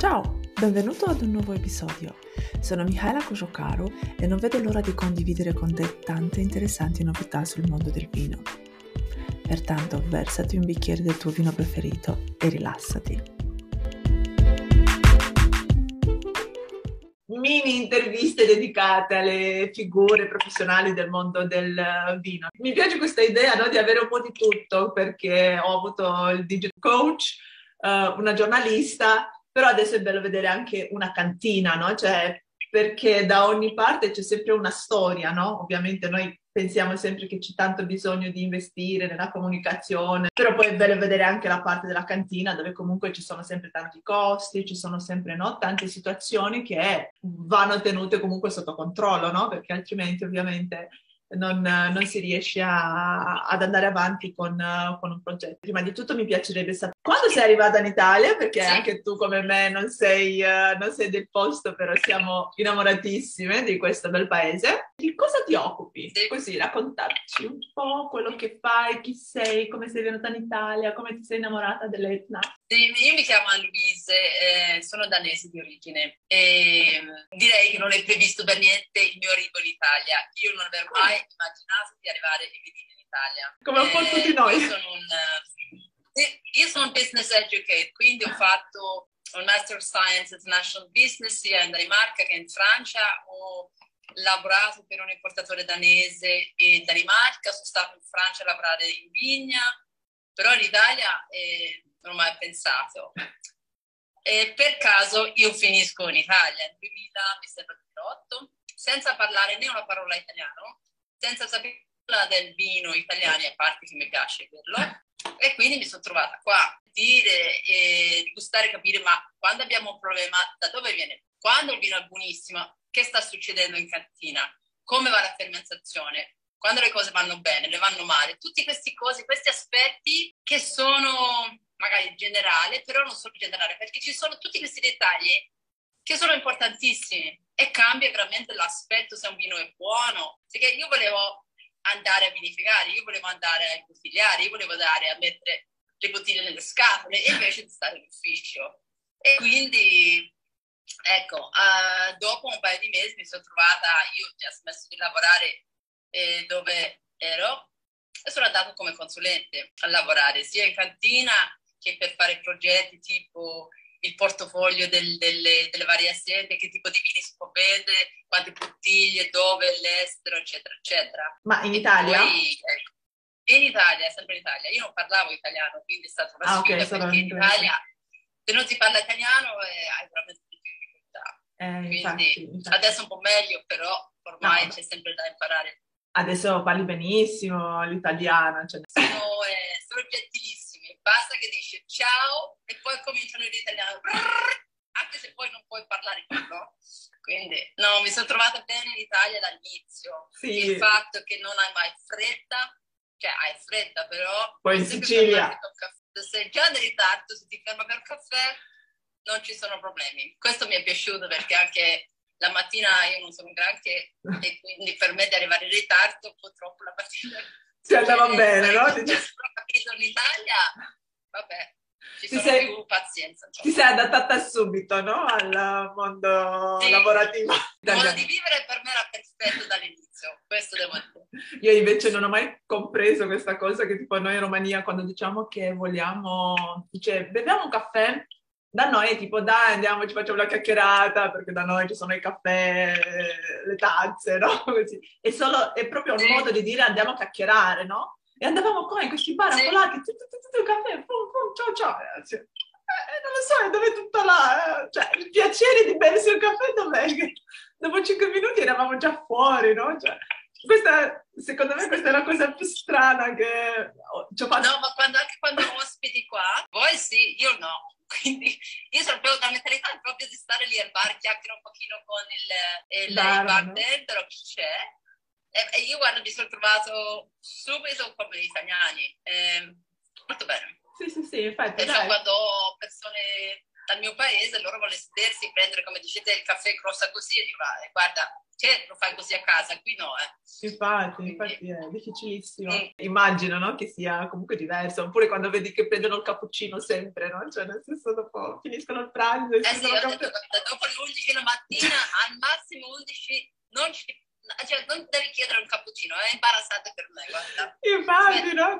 Ciao, benvenuto ad un nuovo episodio. Sono Michaela Kojokaro e non vedo l'ora di condividere con te tante interessanti novità sul mondo del vino. Pertanto, versati un bicchiere del tuo vino preferito e rilassati. Mini interviste dedicate alle figure professionali del mondo del vino. Mi piace questa idea no, di avere un po' di tutto perché ho avuto il digital coach, uh, una giornalista però adesso è bello vedere anche una cantina, no? Cioè, perché da ogni parte c'è sempre una storia, no? Ovviamente noi pensiamo sempre che c'è tanto bisogno di investire nella comunicazione, però poi è bello vedere anche la parte della cantina dove comunque ci sono sempre tanti costi, ci sono sempre no, tante situazioni che vanno tenute comunque sotto controllo, no? Perché altrimenti ovviamente non, non si riesce a, ad andare avanti con, con, un progetto. Prima di tutto mi piacerebbe sapere quando sei arrivata in Italia, perché sì. anche tu come me non sei, uh, non sei, del posto, però siamo innamoratissime di questo bel paese. Di cosa ti occupi? Sì. Così raccontarci un po' quello che fai, chi sei, come sei venuta in Italia, come ti sei innamorata dell'Etna. Sì, io mi chiamo Louise, eh, sono danese di origine e direi che non è previsto da niente il mio arrivo in Italia. Io non avrei mai immaginato di arrivare e venire in Italia. Come un po' eh, tutti noi. Io sono un, eh, io sono un business educate, quindi ho fatto un Master of Science International Business sia in Danimarca che in Francia. Ho lavorato per un importatore danese in Danimarca, sono stato in Francia a lavorare in vigna, però in Italia eh, non ho mai pensato. E per caso io finisco in Italia nel 2000, mi sembra 2008, senza parlare né una parola italiano, senza sapere del vino italiano, a parte che mi piace dirlo. E quindi mi sono trovata qua a dire e gustare capire ma quando abbiamo un problema da dove viene? Quando il vino è buonissimo, che sta succedendo in cantina? Come va la fermentazione? Quando le cose vanno bene, le vanno male? Tutti questi cose, questi aspetti che sono magari generali, però non sono generali, perché ci sono tutti questi dettagli che sono importantissimi e cambia veramente l'aspetto se un vino è buono. Perché io volevo andare a vinificare, io volevo andare a imbottigliare, io volevo andare a mettere le bottiglie nelle scatole e invece di stare in ufficio. E quindi, ecco, uh, dopo un paio di mesi mi sono trovata, io ho già smesso di lavorare eh, dove ero e sono andata come consulente a lavorare sia in cantina che per fare progetti tipo il portafoglio del, delle, delle, varie aziende, che tipo di vini si può vendere, quante bottiglie, dove, all'estero, eccetera, eccetera. Ma in Italia? Poi, ecco, in Italia, sempre in Italia. Io non parlavo italiano, quindi è stata una ah, sfida, okay, perché in Italia, se non si parla italiano, eh, hai veramente difficoltà. Eh, quindi infatti, infatti. adesso un po' meglio, però ormai no. c'è sempre da imparare. Adesso parli benissimo l'italiano. Cioè... Sono, eh, sono basta che dice ciao e poi cominciano in italiano, anche se poi non puoi parlare più, no? Quindi, no, mi sono trovata bene in Italia dall'inizio. Sì. Il fatto che non hai mai fretta, cioè hai fretta, però... Poi in Sicilia... Se sei già in ritardo, se ti ferma per un caffè, non ci sono problemi. Questo mi è piaciuto perché anche la mattina io non sono un granché e quindi per me di arrivare in ritardo purtroppo la mattina si andava bene, no? Ti... in Italia, vabbè, ci ti sei, più pazienza. Insomma. Ti sei adattata subito, no? Al mondo sì. lavorativo. Il modo di vivere per me era perfetto dall'inizio, questo devo dire. Io invece non ho mai compreso questa cosa che tipo noi in Romania quando diciamo che vogliamo, dice beviamo un caffè, da noi è tipo dai andiamo ci facciamo la chiacchierata perché da noi ci sono i caffè, le tazze, no? Così. È, solo, è proprio un modo di dire andiamo a chiacchierare, no? E andavamo qua in questi bar sì. a tu, tu, tu, caffè, pum, pum, ciao ciao. Eh, eh, non lo so, dove tutto là? Eh? Cioè, il piacere di bersi un caffè dov'è? Dopo cinque minuti eravamo già fuori, no? Cioè, questa, secondo me questa è la cosa più strana che ci ho fatto. No, ma quando, anche quando ospiti qua, voi sì, io no. Quindi io sono proprio la mentalità proprio di stare lì al bar, chiacchiere un pochino con il, il, bar, bartender o chi c'è. E, e, io guarda, mi sono trovato subito come gli italiani. Eh, molto bene. Sì, sì, sì, infatti. Cioè, quando ho persone dal mio paese, loro vogliono sedersi, prendere, come dicete, il caffè grossa così e dico, ah, guarda, che lo fai così a casa, qui no, eh. Infatti, infatti è difficilissimo. Mm. Immagino, no, che sia comunque diverso. Oppure quando vedi che prendono il cappuccino sempre, no? Cioè, nel senso, dopo finiscono il pranzo. Eh sì, detto, dopo le 11 la mattina, al massimo 11, non ci cioè, non devi chiedere un cappuccino, è imbarazzante per me, guarda. Infatti, no?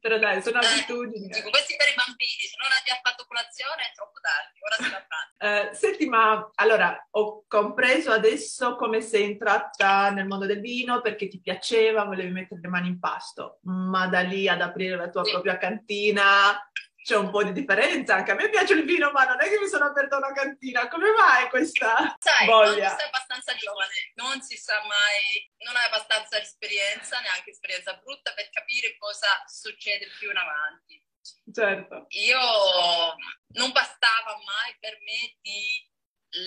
Però dai, sono eh, abitudini. Dico, questi per i bambini, se non abbiamo fatto colazione è troppo tardi, ora si va pranzo. Eh, senti, ma allora ho compreso adesso come sei entrata nel mondo del vino perché ti piaceva, volevi mettere le mani in pasto, ma da lì ad aprire la tua sì. propria cantina c'è un po' di differenza. Anche a me piace il vino, ma non è che mi sono aperta una cantina. Come mai questa Sai, voglia? Sai, abbastanza giovane, non si sa mai, non hai abbastanza esperienza, neanche esperienza brutta per capire cosa succede più in avanti. Certo. Io non bastava mai per me di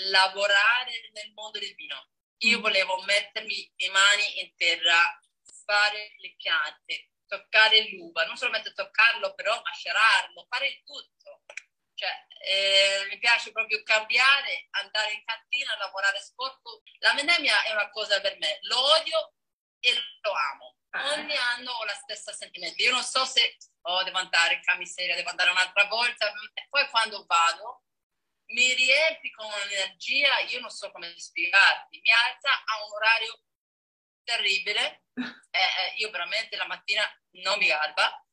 lavorare nel mondo del vino. Io mm. volevo mettermi le mani in terra, fare le piante, toccare l'uva, non solamente toccarlo, però macerarlo, fare il tutto. Cioè, eh, mi piace proprio cambiare, andare in cantina, lavorare sporco. La vendemmia è una cosa per me, lo odio e lo amo. Ah. Ogni anno ho la stessa sentimento. Io non so se oh, devo andare in camiseria, devo andare un'altra volta. E poi quando vado mi riempi con un'energia, io non so come spiegarti. Mi alza a un orario terribile eh, eh, io veramente la mattina non mi garba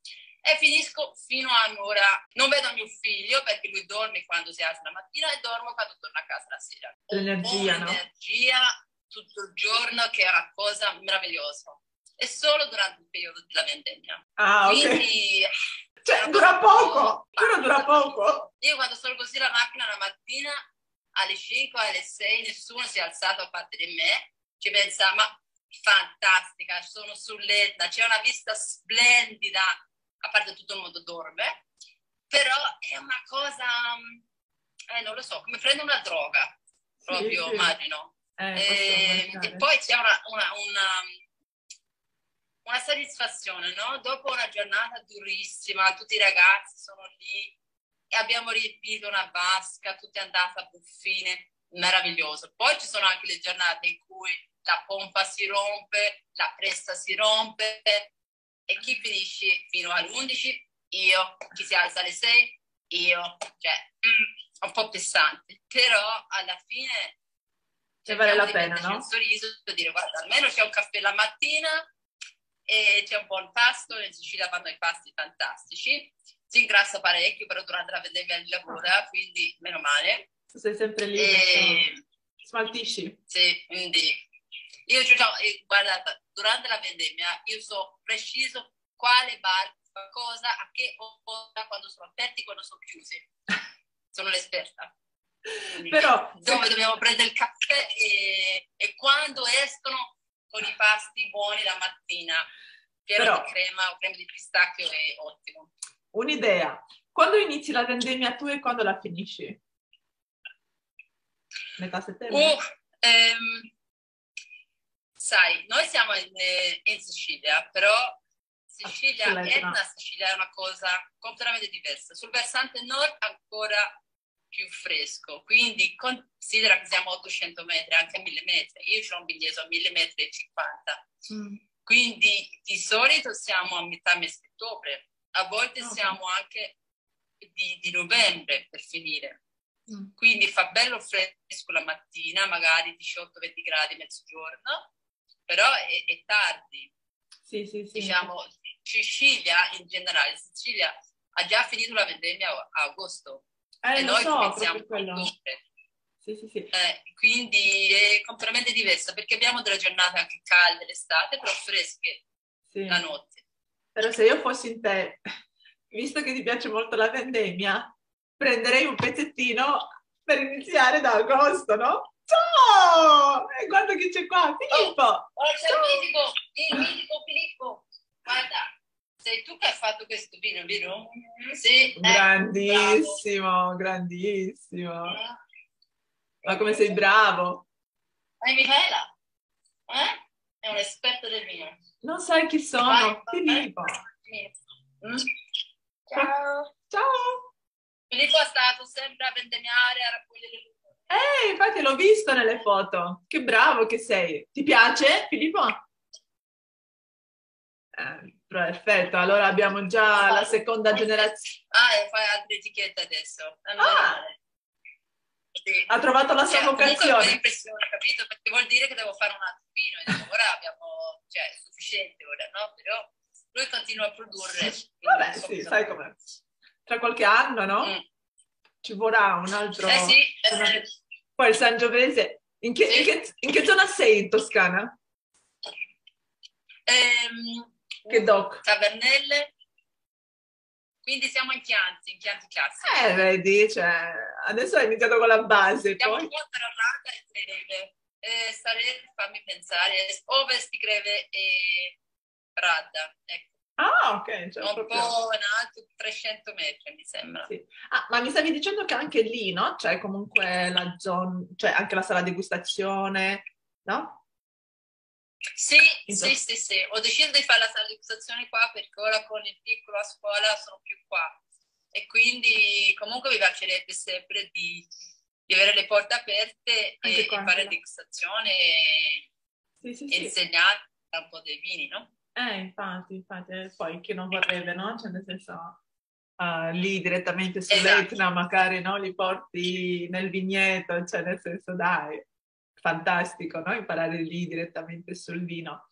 e finisco fino a un'ora. Non vedo mio figlio perché lui dorme quando si alza la mattina e dormo quando torna a casa la sera. L'energia, no? L'energia tutto il giorno che è una cosa meravigliosa. E solo durante il periodo della vendemmia. Ah, Quindi, Cioè, dura poco, però dura poco. Io quando sono così la macchina la mattina, alle 5, alle 6, nessuno si è alzato a parte di me. Ci pensa, ma fantastica, sono sull'Etna, c'è una vista splendida, a parte tutto il mondo dorme, però è una cosa, eh, non lo so, come prendere una droga, proprio, sì, immagino. Eh, e, ehm, e, poi c'è una, una, una, una soddisfazione, no? Dopo una giornata durissima, tutti i ragazzi sono lì e abbiamo riempito una vasca, tutti andati a buffine, meraviglioso. Poi ci sono anche le giornate in cui la pompa si rompe, la pressa si rompe e chi finisce fino alle 11? Io. Chi si alza alle 6? Io. Cioè, mm, un po' pesante, però alla fine cioè, vale la pena, no? un sorriso e dire guarda, almeno c'è un caffè la mattina e c'è un buon pasto, in Sicilia fanno i pasti fantastici, si ingrassa parecchio, però durante la vendemmia li lavora, quindi meno male. Tu sei sempre lì, e... smaltisci. Sì, quindi io cioè, guardate, durante la vendemmia io so preciso quale bar, cosa, a che ora, quando sono aperti, quando sono chiusi. Sono l'esperta. Però, dove dobbiamo prendere il caffè e, e, quando escono con i pasti buoni la mattina. Pieno Però, di crema o crema di pistacchio è ottimo. Un'idea. Quando inizi la vendemmia tu e quando la finisci? Metà settembre? Uh, ehm, sai, noi siamo in, eh, in Sicilia, però Sicilia, ah, Etna, Sicilia è una cosa completamente diversa. Sul versante nord ancora più fresco, quindi considera che siamo a 800 metri, anche a 1000 metri. Io ho un biglietto a 1000 metri e 50. Mm. Quindi di solito siamo a metà mese di ottobre, a volte okay. siamo anche di, di, novembre per finire. Mm. Quindi fa bello fresco la mattina, magari 18-20 gradi mezzogiorno, però è, è tardi. Sì, sì, sì. Diciamo, Sicilia in generale, Sicilia ha già finito la vendemmia a agosto eh, e noi so, cominciamo a ottobre. Sì, sì, sì. Eh, quindi è completamente diversa perché abbiamo delle giornate anche calde l'estate, però fresche sì. la notte. Però se io fossi in te, visto che ti piace molto la vendemmia, prenderei un pezzettino per iniziare da agosto, no? Ciao! E guarda chi c'è qua, Filippo! Oh, c'è il mitico, il mitico Filippo. Guarda, sei tu che hai fatto questo vino, vero? Sì. Eh, grandissimo, eh, grandissimo. Ma come sei bravo! E Michela? Eh? È un esperto del vino. Non sai chi sono? Vai, Filippo. Mm. Ciao. Ciao. Filippo è stato sempre a vendemmiare, a raccogliere Eh, infatti l'ho visto nelle foto. Che bravo che sei. Ti piace, Filippo? Eh, perfetto, allora abbiamo già la seconda generazione. Ah, e fai altre etichette adesso. Ah. Sì. Ha trovato la sua cioè, vocazione. È impressione, capito? Perché vuol dire che devo fare un altro vino. E dico, ora abbiamo, cioè, è sufficiente ora, no? Però lui continua a produrre. Vabbè, sì, sai com'è. Tra qualche anno, no? Mm. Ci vorrà un altro... Eh sì. Una... Poi il Sangiovese. In che, sì. in, che, in che zona sei in Toscana? Ehm, che doc? Tavernelle. Quindi siamo in Chianti, in Chianti classici. Eh, vedi, cioè, adesso hai iniziato con la base. Siamo poi... un po' tra Rada e Greve. Eh, Sarete, fammi pensare, ovest di Greve e Radda, ecco. Ah, ok. Cioè un proprio... po' alto, 300 metri mi sembra. Sì. Ah, ma mi stavi dicendo che anche lì, no? C'è comunque la zona, cioè anche la sala degustazione, no? Sì, sì, sì, sì, ho deciso di fare la sala degustazione qua perché ora con il piccolo a scuola sono più qua e quindi comunque mi piacerebbe sempre di, di avere le porte aperte anche e, e fare degustazione e, sì, sì, e insegnare un po' dei vini, no? Eh, infatti, infatti, poi chi non vorrebbe, no? Cioè, nel senso, uh, lì direttamente sull'Etna, esatto. magari, no? Li porti nel vigneto, cioè, nel senso, dai, fantastico, no? Imparare lì direttamente sul vino.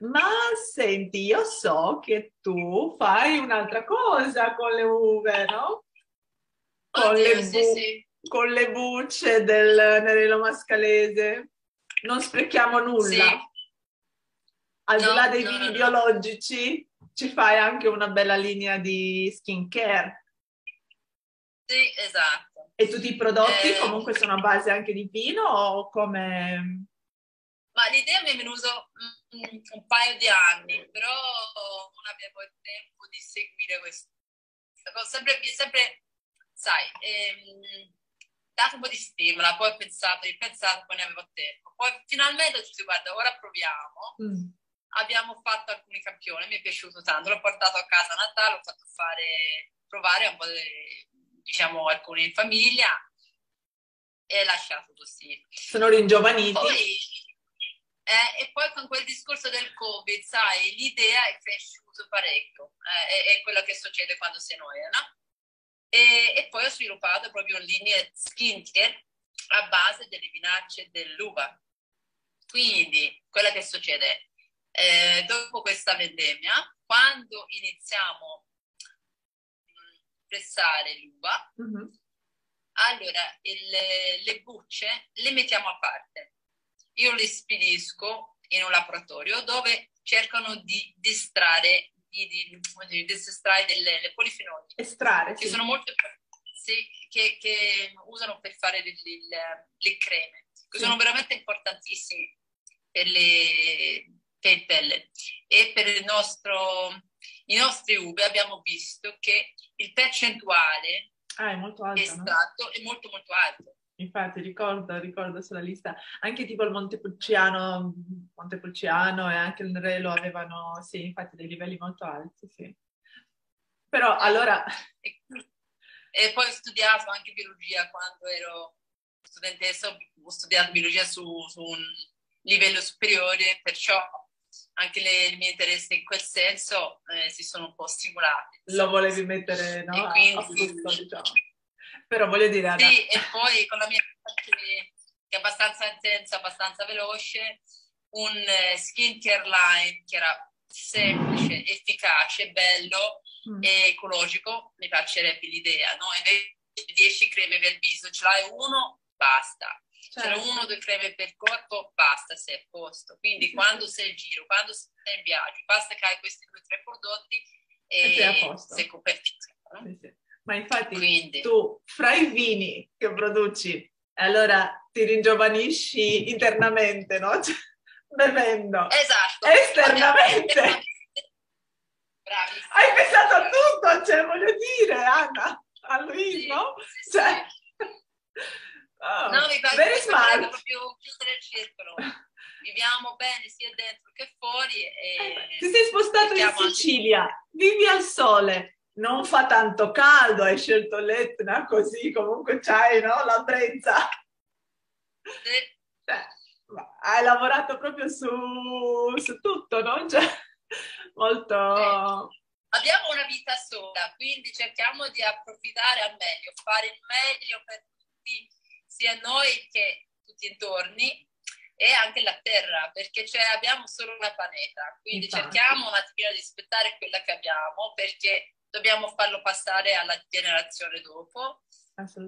Ma senti, io so che tu fai un'altra cosa con le uve, no? Con, Oddio, le, bu- sì, sì. con le bucce del Nerello Mascalese. Non sprechiamo nulla. Sì al no, di là dei no, vini no, biologici, ci fai anche una bella linea di skincare. Sì, esatto. E tutti i prodotti eh, comunque sono a base anche di vino o come... Ma l'idea mi è venuta un, un paio di anni, però non avevo il tempo di seguire questo. Sempre, sempre sai, ehm, dato un po' di stimola, poi ho pensato, ho pensato, poi ne avevo tempo. Poi finalmente ho detto, guarda, ora proviamo. Mm abbiamo fatto alcuni campioni, mi è piaciuto tanto, l'ho portato a casa a Natale, l'ho fatto fare, provare un po' di, diciamo, alcuni in famiglia e lasciato così. Sono ringiovaniti. Poi, eh, e poi con quel discorso del Covid, sai, l'idea è cresciuta parecchio, eh, è, è, quello che succede quando si annoia, no? E, e poi ho sviluppato proprio linee skincare a base delle vinacce dell'uva. Quindi, quello che succede eh, dopo questa vendemmia, quando iniziamo a pressare l'uva, mm-hmm. allora il, le bucce le mettiamo a parte. Io le spedisco in un laboratorio dove cercano di distrarre, di, di, di distrarre delle le polifenoli. Estrarre, che sì. sono molto sì, che, che, usano per fare le, le, le creme, che sì. sono veramente importantissimi per le che è il pellet. E per il nostro, i nostri uve abbiamo visto che il percentuale ah, è molto alto, estratto no? è molto molto alto. Infatti ricordo, ricordo sulla lista, anche tipo il Montepulciano, Montepulciano e anche il Nerello avevano, sì, infatti dei livelli molto alti, sì. Però allora... E, e poi ho studiato anche biologia quando ero studentessa, ho studiato biologia su, su un livello superiore, perciò anche le, i miei interessi in quel senso eh, si sono un po' stimolati. Lo volevi mettere no? E quindi, a diciamo. Però voglio dire... Sì, e poi con la mia che, che è abbastanza intensa, abbastanza veloce, un eh, skincare line che era semplice, efficace, bello mm. e ecologico, mi piacerebbe l'idea, no? Invece 10 creme per viso, ce l'hai uno, basta certo. c'era uno o due creme per corpo, basta, sei a posto. Quindi sì, quando sì. sei in giro, quando sei in viaggio, basta che hai questi due o tre prodotti e, e sei, a posto. sei copertissimo. No? Sì, Ma infatti Quindi. tu, fra i vini che produci, allora ti ringiovanisci internamente, no? Cioè, bevendo. Esatto. Esternamente. Hai pensato a tutto, cioè voglio dire, Anna, a lui, no? Cioè, Oh, no, mi pare proprio chiudere il circolo. Viviamo bene sia dentro che fuori. E eh, ti sei spostato in Sicilia, vivi al sole, non fa tanto caldo, hai scelto l'Etna così, comunque c'hai no? la brezza. Sì. Cioè, hai lavorato proprio su, su tutto, no? Cioè, molto... Sì. Abbiamo una vita sola, quindi cerchiamo di approfittare al meglio, fare il meglio per sia noi che tutti intorni e anche la terra, perché cioè, abbiamo solo una pianeta, quindi Infatti. cerchiamo un attimino di rispettare quella che abbiamo perché dobbiamo farlo passare alla generazione dopo.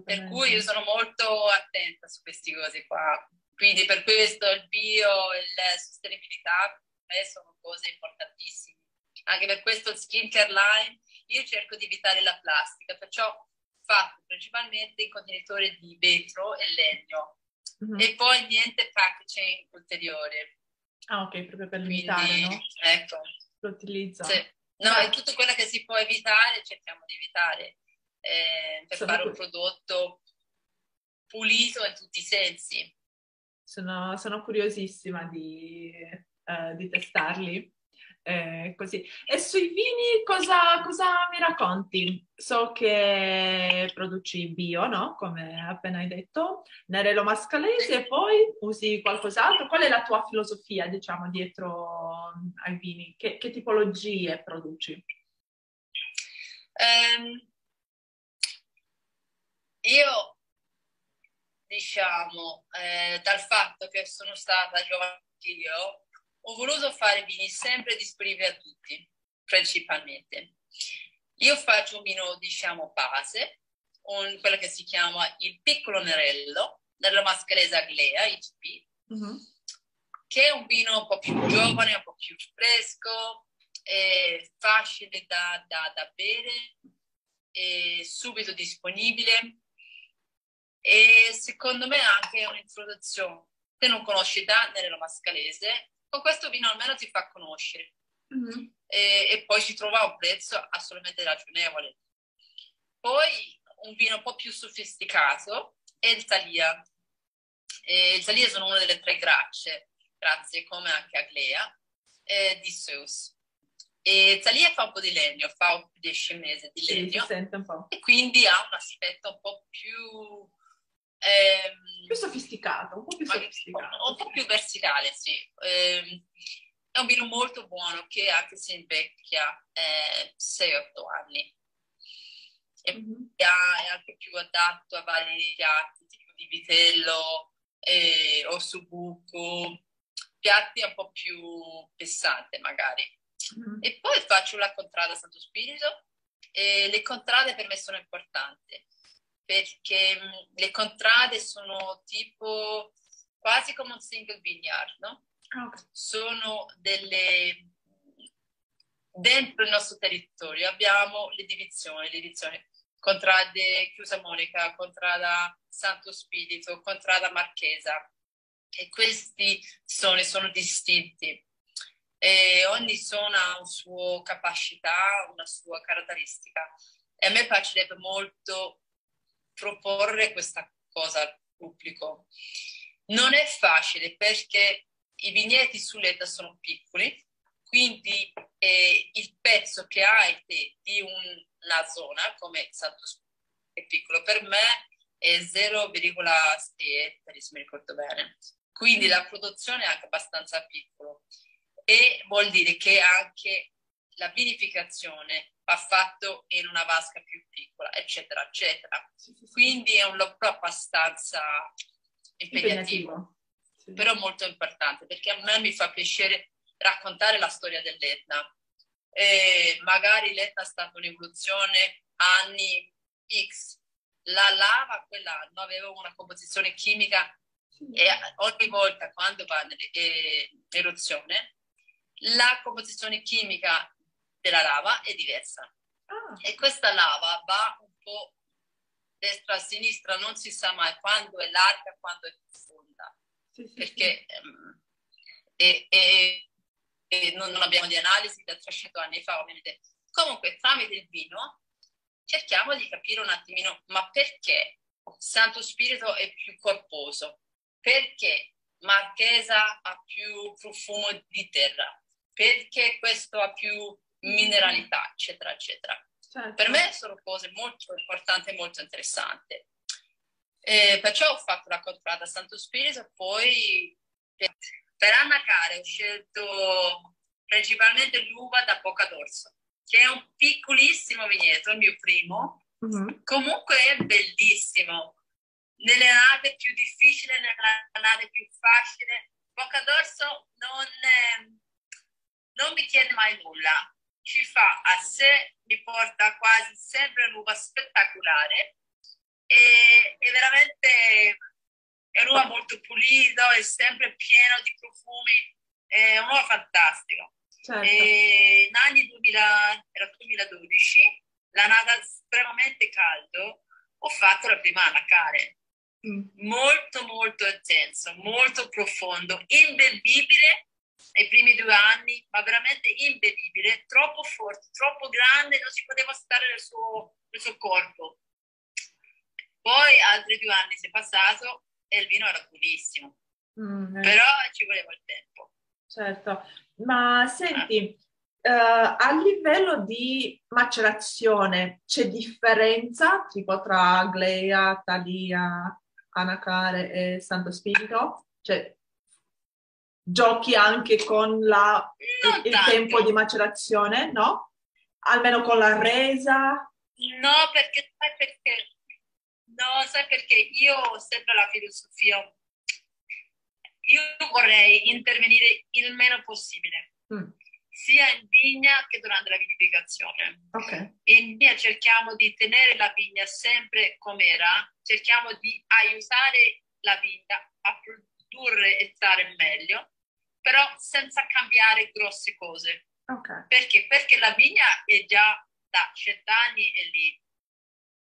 Per cui io sono molto attenta su queste cose qua. Quindi per questo il bio e la sostenibilità per me sono cose importantissime. Anche per questo il skincare line, io cerco di evitare la plastica, perciò fatto principalmente in contenitori di vetro e legno mm-hmm. e poi niente packaging ulteriore. Ah, ok, proprio per limitare, Quindi, no? Ecco. L'utilizzo. Sì. No, è tutto quello che si può evitare, cerchiamo di evitare eh, per sono fare un prodotto pulito in tutti i sensi. Sono, sono curiosissima di, uh, di testarli. Eh, così. E sui vini cosa, cosa, mi racconti? So che produci bio, no? Come appena hai detto, Nerello Mascalese, e poi usi qualcos'altro? Qual è la tua filosofia, diciamo, dietro ai vini? Che, che tipologie produci? Um, io, diciamo, eh, dal fatto che sono stata giovane io, ho voluto fare vini sempre disponibili a tutti, principalmente. Io faccio un vino, diciamo, base, un, quello che si chiama il piccolo nerello, della mascheresa Aglea, ICP, mm-hmm. che è un vino un po' più giovane, un po' più fresco, facile da, da, da bere, subito disponibile e secondo me anche un'introduzione. Se non conosci da Nerello Mascalese, con questo vino almeno ti fa conoscere mm-hmm. e, e, poi si trova a un prezzo assolutamente ragionevole. Poi un vino un po' più sofisticato è il Thalia. E il Thalia sono una delle tre gracce, grazie come anche Aglea, eh, di Seus. E Thalia fa un po' di legno, fa un po' di scemese di legno. Sì, e quindi ha un aspetto un po' più Ehm, più sofisticato, un po' più sofisticato. Un po' più verticale, sì. Eh, è un vino molto buono che anche se invecchia eh, 6-8 anni. E mm-hmm. è anche più adatto a vari piatti, tipo di vitello eh, o buco, piatti un po' più pesanti magari. Mm-hmm. E poi faccio la contrada Santo Spirito e le contrade per me sono importanti perché mm, le contrade sono tipo quasi come un single vineyard, no? Okay. Sono delle... Dentro il nostro territorio abbiamo le divisioni, le divisioni contrade Chiusa Monica, contrada Santo Spirito, contrada Marchesa e questi sono, sono distinti. E ogni zona ha una sua capacità, una sua caratteristica e a me piacerebbe molto proporre questa cosa al pubblico. Non è facile perché i vigneti sull'ETA sono piccoli, quindi eh, il pezzo che hai di una zona come Santo è piccolo, per me è 0,6 ettari, se mi ricordo bene. Quindi la produzione è anche abbastanza piccola e vuol dire che anche la vinificazione va fatto in una vasca più piccola, eccetera, eccetera. Sì, sì, sì. Quindi è un lavoro abbastanza impegnativo, impegnativo. però molto importante, perché a me mi fa piacere raccontare la storia dell'Etna. E magari l'Etna è stata un'evoluzione anni X. La lava quell'anno aveva una composizione chimica e ogni volta quando va in eruzione la composizione chimica della lava è diversa. Ah. E questa lava va un po' destra a sinistra, non si sa mai quando è larga, quando è profonda. Sì, sì, perché sì. Um, e, e, e non, non, abbiamo di analisi da 300 anni fa, ovviamente. Comunque, tramite il vino cerchiamo di capire un attimino, ma perché Santo Spirito è più corposo? Perché Marchesa ha più profumo di terra? Perché questo ha più mineralità, eccetera, eccetera. Certo. Per me sono cose molto importanti e molto interessanti. E perciò ho fatto la contrada a Santo Spirito, poi per, per Anna Care ho scelto principalmente l'uva da Boca d'Orso, che è un piccolissimo vigneto, il mio primo, mm-hmm. comunque è bellissimo. Nelle annate più difficili, nelle annate più facili, Boca d'Orso non, eh, non mi chiede mai nulla, ci fa a sé, mi porta quasi sempre un'uva spettacolare e, e veramente è un'uva molto pulito, è sempre pieno di profumi, è un'uva fantastica. Certo. E in anni 2000, era 2012, la nata estremamente caldo, ho fatto la prima anacare. Mm. Molto, molto intenso, molto profondo, imbevibile nei primi due anni, ma veramente imbevibile, troppo forte, troppo grande, non si poteva stare nel suo, nel suo corpo. Poi altri due anni si è passato e il vino era buonissimo, mm, eh. però ci voleva il tempo. Certo, ma senti, uh, a livello di macerazione c'è differenza tipo tra Agleia, Talia, Anacare e Santo Spirito? Cioè, giochi anche con la, il, il tempo di macerazione, no? Almeno con la resa? No, perché sai perché? No, sai perché io ho sempre la filosofia. Io vorrei intervenire il meno possibile, mm. sia in vigna che durante la vinificazione. Okay. In vigna cerchiamo di tenere la vigna sempre come era, cerchiamo di aiutare la vigna a produrre e stare meglio, però senza cambiare grosse cose. Okay. Perché? Perché la vigna è già da cent'anni è lì.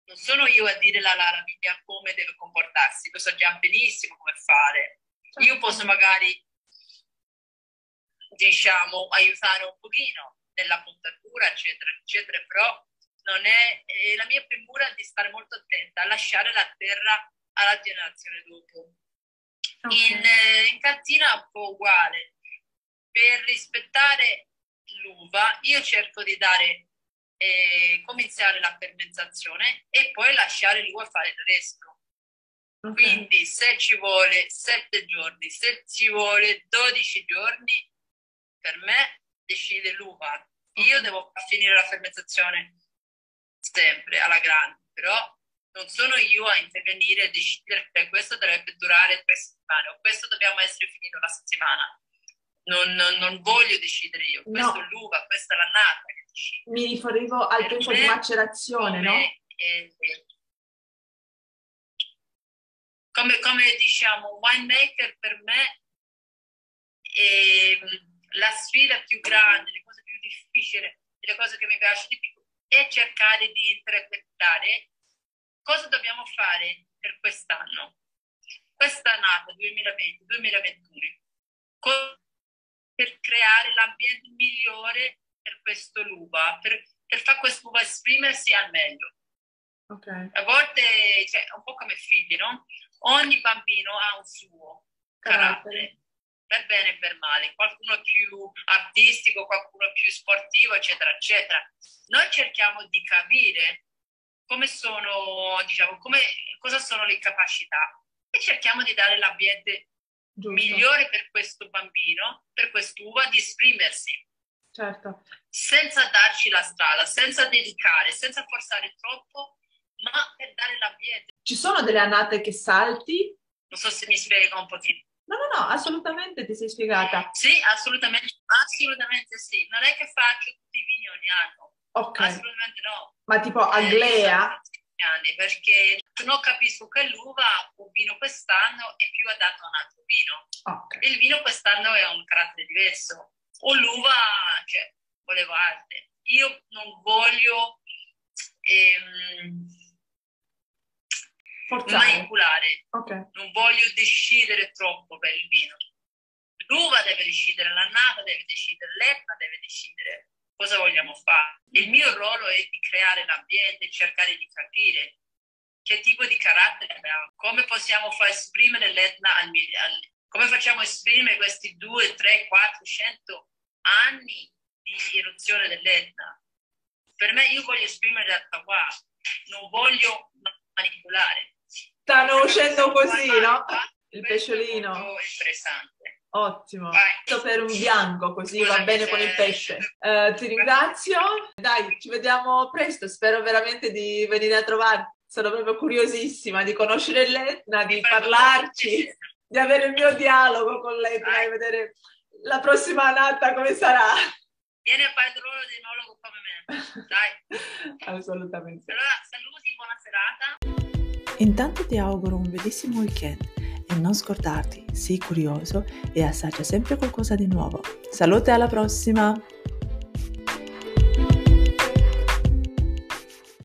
Non sono io a dire alla, alla vigna come deve comportarsi, lo so già benissimo come fare. Certo. Io posso magari, diciamo, aiutare un pochino nella puntatura, eccetera, eccetera, però non è, è la mia premura di stare molto attenta a lasciare la terra alla generazione dopo. Okay. In, eh, in cantina un po' uguale. Per rispettare l'uva, io cerco di dare, eh, cominciare la fermentazione e poi lasciare l'uva fare il resto. Okay. Quindi se ci vuole 7 giorni, se ci vuole 12 giorni, per me decide l'uva. Io devo finire la fermentazione sempre alla grande, però non sono io a intervenire e decidere che questo dovrebbe durare tre settimane o questo dobbiamo essere finito la settimana. Non, non, non voglio decidere io, questo no. è l'uva, questa è l'annata che decide. Mi riferivo al per tempo di macerazione, come, no? Eh, come, come, diciamo, winemaker per me è la sfida più grande, le cose più difficili, le cose che mi piace di più è cercare di interpretare cosa dobbiamo fare per quest'anno, questa annata 2020-2021, per creare l'ambiente migliore per questo l'uva, per, per far quest'uva esprimersi al meglio. Okay. A volte cioè, è un po' come figli, no? Ogni bambino ha un suo carattere, per bene e per male. Qualcuno più artistico, qualcuno più sportivo, eccetera, eccetera. Noi cerchiamo di capire come sono, diciamo, come, cosa sono le capacità e cerchiamo di dare l'ambiente Giusto. migliore per questo bambino, per quest'uva, di esprimersi. Certo. Senza darci la strada, senza dedicare, senza forzare troppo, ma per dare l'ambiente. Ci sono delle annate che salti? Non so se mi spiega un pochino. No, no, no, assolutamente ti sei spiegata. Sì, assolutamente, assolutamente sì. Non è che faccio tutti i vini ogni anno. Ok. Assolutamente no. Ma tipo Aglea? Anni perché non capisco che l'uva un vino quest'anno è più adatto a un altro vino. Okay. Il vino quest'anno è un carattere diverso. O l'uva, cioè, volevo arte. Io non voglio ehm, manipolare, okay. non voglio decidere troppo per il vino. L'uva deve decidere, l'annata deve decidere, l'etna deve decidere cosa vogliamo fare. Il mio ruolo è di creare l'ambiente, cercare di capire che tipo di carattere abbiamo, come possiamo far esprimere l'etna al meglio, come facciamo esprimere questi 2, 3, 4, 100 anni di eruzione dell'etna. per me io voglio esprimere realtà qua, non voglio manipolare. Stanno uscendo così, no? Il pesciolino. interessante. Ottimo. Vai. Per un bianco, così va bene con il pesce. Uh, ti ringrazio. Dai, ci vediamo presto. Spero veramente di venire a trovarti. Sono proprio curiosissima di conoscere l'Etna, di parlarci, di avere il mio dialogo con l'Etna e vedere la prossima annata come sarà. Vieni a fare il ruolo di enologo come me, dai. Assolutamente. Allora, saluti, buona serata. Intanto ti auguro un bellissimo weekend e non scordarti, sii curioso e assaggia sempre qualcosa di nuovo. Salute alla prossima!